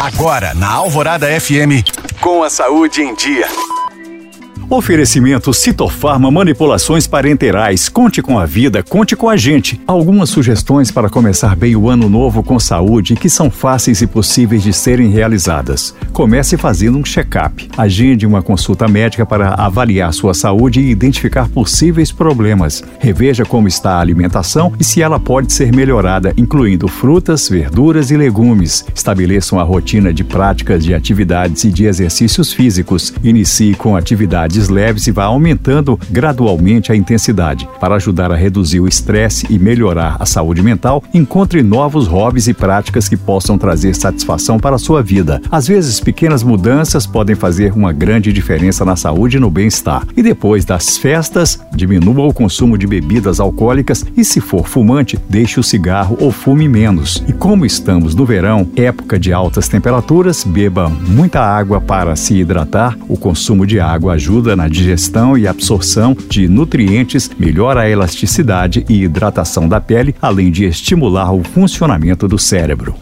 Agora, na Alvorada FM, com a saúde em dia. Oferecimento Citofarma Manipulações Parenterais. Conte com a vida, conte com a gente. Algumas sugestões para começar bem o ano novo com saúde que são fáceis e possíveis de serem realizadas. Comece fazendo um check-up. Agende uma consulta médica para avaliar sua saúde e identificar possíveis problemas. Reveja como está a alimentação e se ela pode ser melhorada, incluindo frutas, verduras e legumes. Estabeleça uma rotina de práticas de atividades e de exercícios físicos. Inicie com atividades leves e vá aumentando gradualmente a intensidade. Para ajudar a reduzir o estresse e melhorar a saúde mental, encontre novos hobbies e práticas que possam trazer satisfação para a sua vida. Às vezes, pequenas mudanças podem fazer uma grande diferença na saúde e no bem-estar. E depois das festas, diminua o consumo de bebidas alcoólicas e, se for fumante, deixe o cigarro ou fume menos. E como estamos no verão, época de altas temperaturas, beba muita água para se hidratar. O consumo de água ajuda ajuda na digestão e absorção de nutrientes, melhora a elasticidade e hidratação da pele, além de estimular o funcionamento do cérebro.